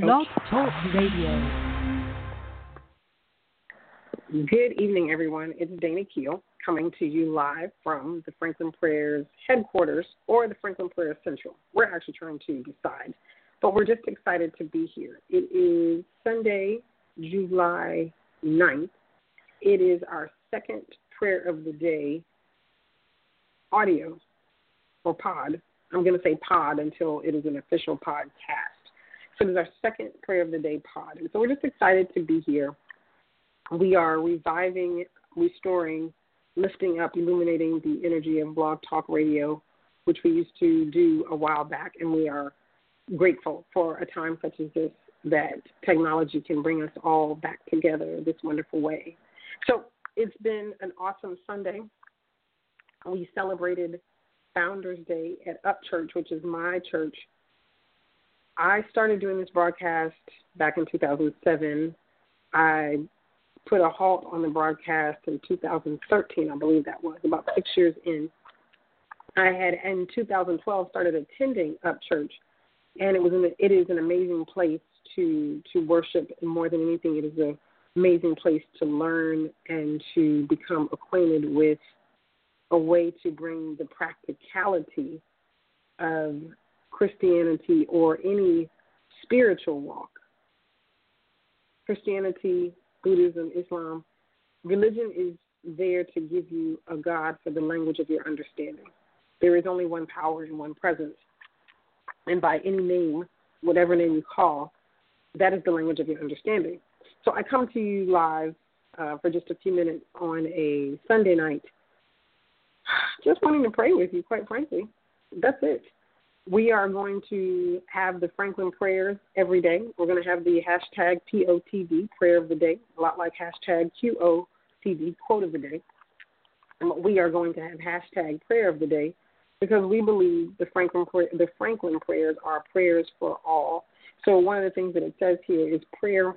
Blog Talk Radio. Good evening, everyone. It's Danna Kiel coming to you live from the Franklin Prayers headquarters or the Franklin Prayers Central. We're actually trying to decide, but we're just excited to be here. It is Sunday, July 9th. It is our second prayer of the day audio or pod. I'm going to say pod until it is an official podcast. So it is our second prayer of the day pod. And so we're just excited to be here. We are reviving, restoring, lifting up, illuminating the energy of Blog Talk Radio, which we used to do a while back. And we are grateful for a time such as this that technology can bring us all back together this wonderful way. So it's been an awesome Sunday. We celebrated Founders Day at Up Church, which is my church I started doing this broadcast back in 2007. I put a halt on the broadcast in 2013, I believe that was, about six years in. I had in 2012 started attending Up Church, and it was an, it is an amazing place to to worship, and more than anything, it is an amazing place to learn and to become acquainted with a way to bring the practicality of Christianity or any spiritual walk. Christianity, Buddhism, Islam, religion is there to give you a God for the language of your understanding. There is only one power and one presence. And by any name, whatever name you call, that is the language of your understanding. So I come to you live uh, for just a few minutes on a Sunday night, just wanting to pray with you, quite frankly. That's it we are going to have the Franklin prayers every day. We're going to have the hashtag POTD, prayer of the day, a lot like hashtag QOTD, quote of the day. And we are going to have hashtag prayer of the day because we believe the Franklin, the Franklin prayers are prayers for all. So one of the things that it says here is prayer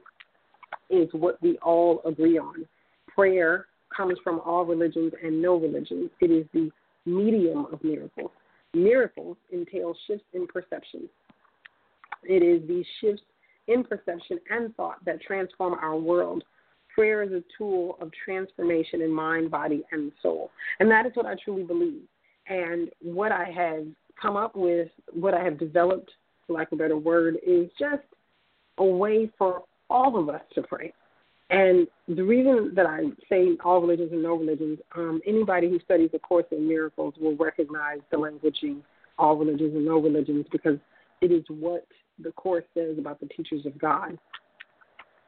is what we all agree on. Prayer comes from all religions and no religions. It is the medium of miracles. Miracles entail shifts in perception. It is these shifts in perception and thought that transform our world. Prayer is a tool of transformation in mind, body, and soul. And that is what I truly believe. And what I have come up with, what I have developed, for lack of a better word, is just a way for all of us to pray. And the reason that I say all religions and no religions, um, anybody who studies the Course in Miracles will recognize the languaging all religions and no religions because it is what the Course says about the teachers of God.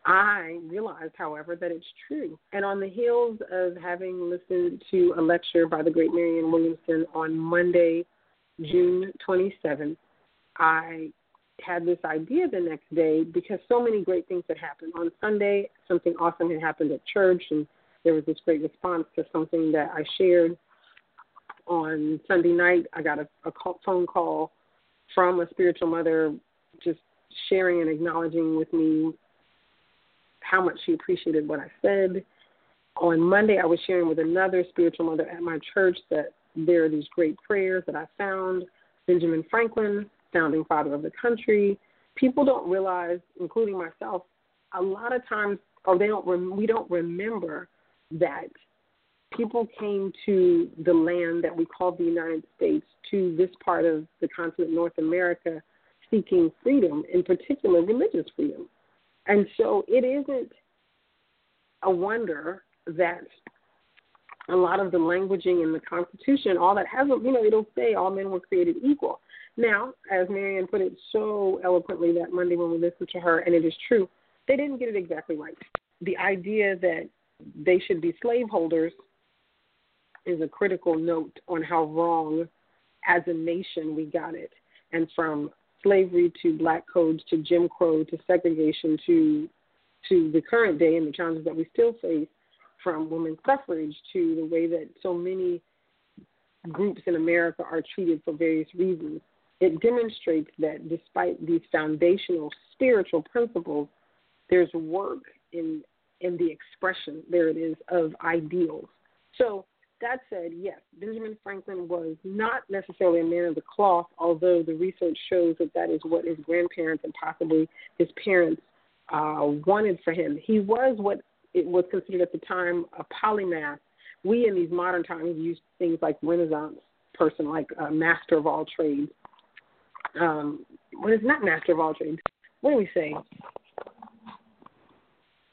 I realized, however, that it's true. And on the heels of having listened to a lecture by the great Marianne Williamson on Monday, June 27th, I had this idea the next day because so many great things had happened. On Sunday, something awesome had happened at church, and there was this great response to something that I shared. On Sunday night, I got a, a call, phone call from a spiritual mother just sharing and acknowledging with me how much she appreciated what I said. On Monday, I was sharing with another spiritual mother at my church that there are these great prayers that I found. Benjamin Franklin founding father of the country. People don't realize, including myself, a lot of times, or they don't, rem- we don't remember that people came to the land that we call the United States, to this part of the continent, North America, seeking freedom, in particular religious freedom. And so it isn't a wonder that a lot of the languaging in the Constitution, all that has, you know, it'll say all men were created equal. Now, as Marianne put it so eloquently that Monday when we listened to her, and it is true, they didn't get it exactly right. The idea that they should be slaveholders is a critical note on how wrong, as a nation, we got it. And from slavery to black codes to Jim Crow to segregation to to the current day and the challenges that we still face, from women's suffrage to the way that so many groups in America are treated for various reasons it demonstrates that despite these foundational spiritual principles, there's work in in the expression, there it is, of ideals. So that said, yes, Benjamin Franklin was not necessarily a man of the cloth, although the research shows that that is what his grandparents and possibly his parents uh, wanted for him. He was what it was considered at the time a polymath. We in these modern times use things like Renaissance person, like a master of all trades. Um, well, it's not master of all trades. What do we say?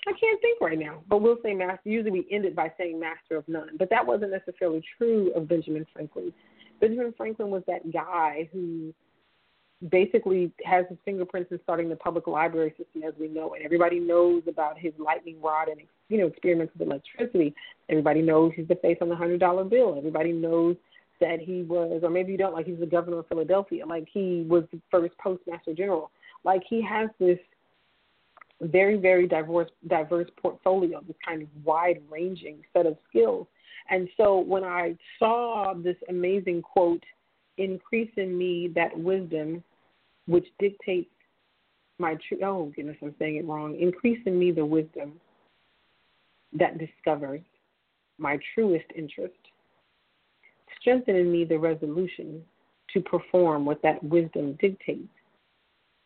I can't think right now, but we'll say master. Usually we end it by saying master of none, but that wasn't necessarily true of Benjamin Franklin. Benjamin Franklin was that guy who basically has his fingerprints in starting the public library system as we know it. Everybody knows about his lightning rod and you know experiments with electricity. Everybody knows he's the face on the hundred dollar bill. Everybody knows that he was, or maybe you don't, like he's the governor of Philadelphia. Like he was the first postmaster general. Like he has this very very diverse diverse portfolio, this kind of wide ranging set of skills. And so when I saw this amazing quote, increase in me that wisdom which dictates my true. Oh goodness, I'm saying it wrong. Increase in me the wisdom that discovers my truest interest. Strengthen in me the resolution to perform what that wisdom dictates.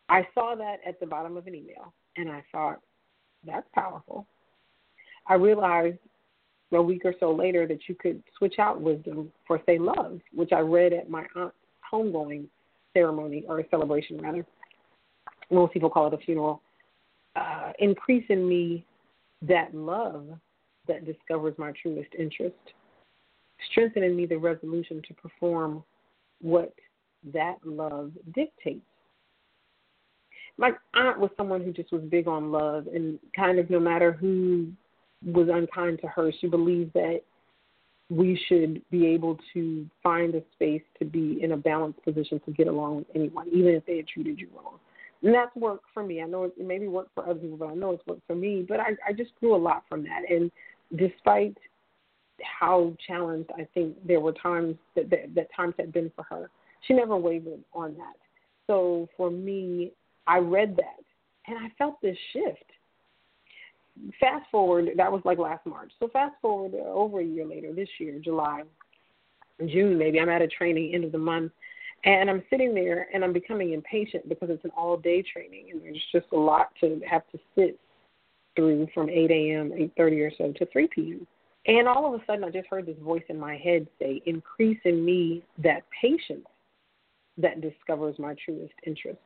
I saw that at the bottom of an email, and I thought, that's powerful. I realized a week or so later that you could switch out wisdom for, say, love, which I read at my aunt's homegoing ceremony or celebration rather. Most people call it a funeral. Uh, increase in me that love that discovers my truest interest. Strengthen in me the resolution to perform what that love dictates. My aunt was someone who just was big on love and kind of no matter who was unkind to her, she believed that we should be able to find a space to be in a balanced position to get along with anyone, even if they had treated you wrong. And that's worked for me. I know it, maybe worked for other people, but I know it's worked for me. But I, I just grew a lot from that. And despite how challenged I think there were times that, that that times had been for her, she never wavered on that. So for me, I read that and I felt this shift fast forward, that was like last March. So fast forward over a year later, this year, July, June maybe, I'm at a training end of the month, and I'm sitting there and I'm becoming impatient because it's an all day training and there's just a lot to have to sit through from 8 a.m., 8:30 or so to 3 p.m. And all of a sudden, I just heard this voice in my head say, "Increase in me that patience that discovers my truest interest.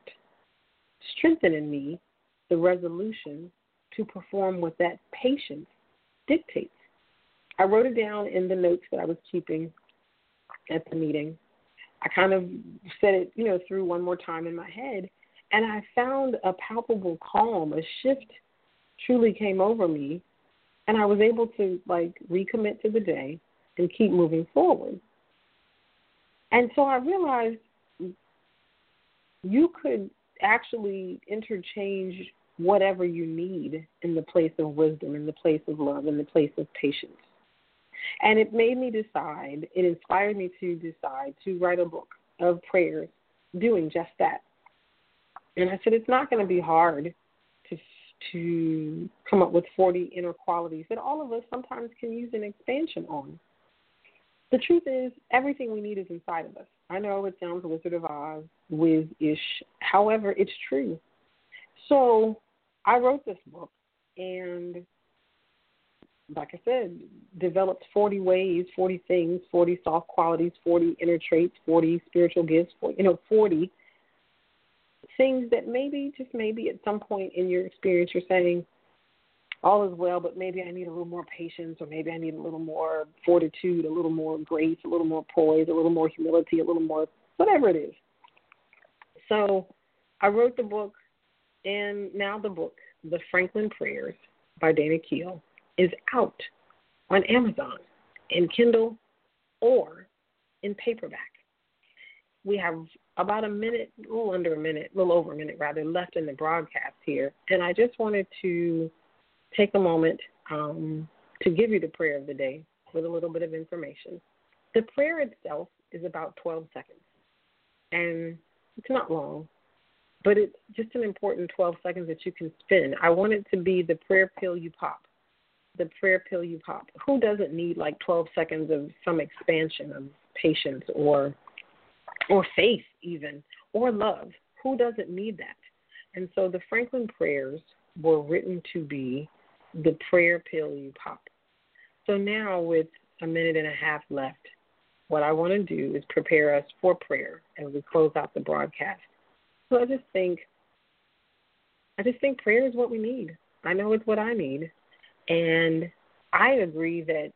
Strengthen in me the resolution to perform what that patience dictates. I wrote it down in the notes that I was keeping at the meeting. I kind of said it, you know, through one more time in my head, and I found a palpable calm, a shift truly came over me, and I was able to like recommit to the day and keep moving forward. And so I realized you could actually interchange whatever you need in the place of wisdom, in the place of love, in the place of patience. And it made me decide, it inspired me to decide to write a book of prayers doing just that. And I said, it's not going to be hard to, to come up with 40 inner qualities that all of us sometimes can use an expansion on. The truth is, everything we need is inside of us. I know it sounds Wizard of Oz, whiz ish. However, it's true. So I wrote this book and like I said, developed 40 ways, 40 things, 40 soft qualities, 40 inner traits, 40 spiritual gifts, 40, you know, 40 things that maybe, just maybe at some point in your experience, you're saying, all is well, but maybe I need a little more patience, or maybe I need a little more fortitude, a little more grace, a little more poise, a little more humility, a little more whatever it is. So I wrote the book and now the book, The Franklin Prayers by Danna Kiel, is out on Amazon in Kindle or in paperback. We have about a minute, a little under a minute, a little over a minute rather, left in the broadcast here. And I just wanted to take a moment um, to give you the prayer of the day with a little bit of information. The prayer itself is about 12 seconds, and it's not long but it's just an important 12 seconds that you can spend. I want it to be the prayer pill you pop, the prayer pill you pop. Who doesn't need like 12 seconds of some expansion of patience or or faith even or love? Who doesn't need that? And so the Franklin prayers were written to be the prayer pill you pop. So now with a minute and a half left, what I want to do is prepare us for prayer as we close out the broadcast. So I just think I just think prayer is what we need. I know it's what I need. And I agree that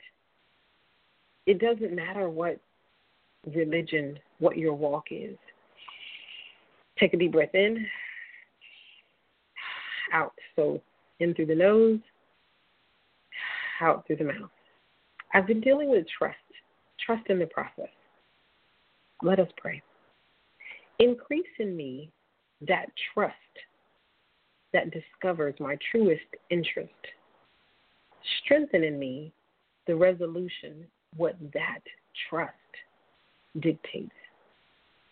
it doesn't matter what religion, what your walk is. Take a deep breath in, out. So in through the nose, out through the mouth. I've been dealing with trust, trust in the process. Let us pray. Increase in me that trust that discovers my truest interest. Strengthen in me the resolution what that trust dictates.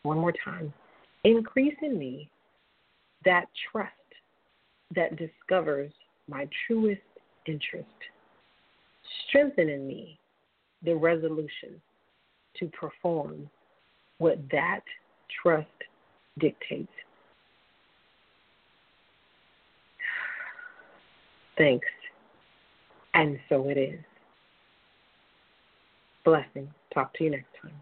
One more time. Increase in me that trust that discovers my truest interest. Strengthen in me the resolution to perform what that trust dictates. Thanks. And so it is. Blessing. Talk to you next time.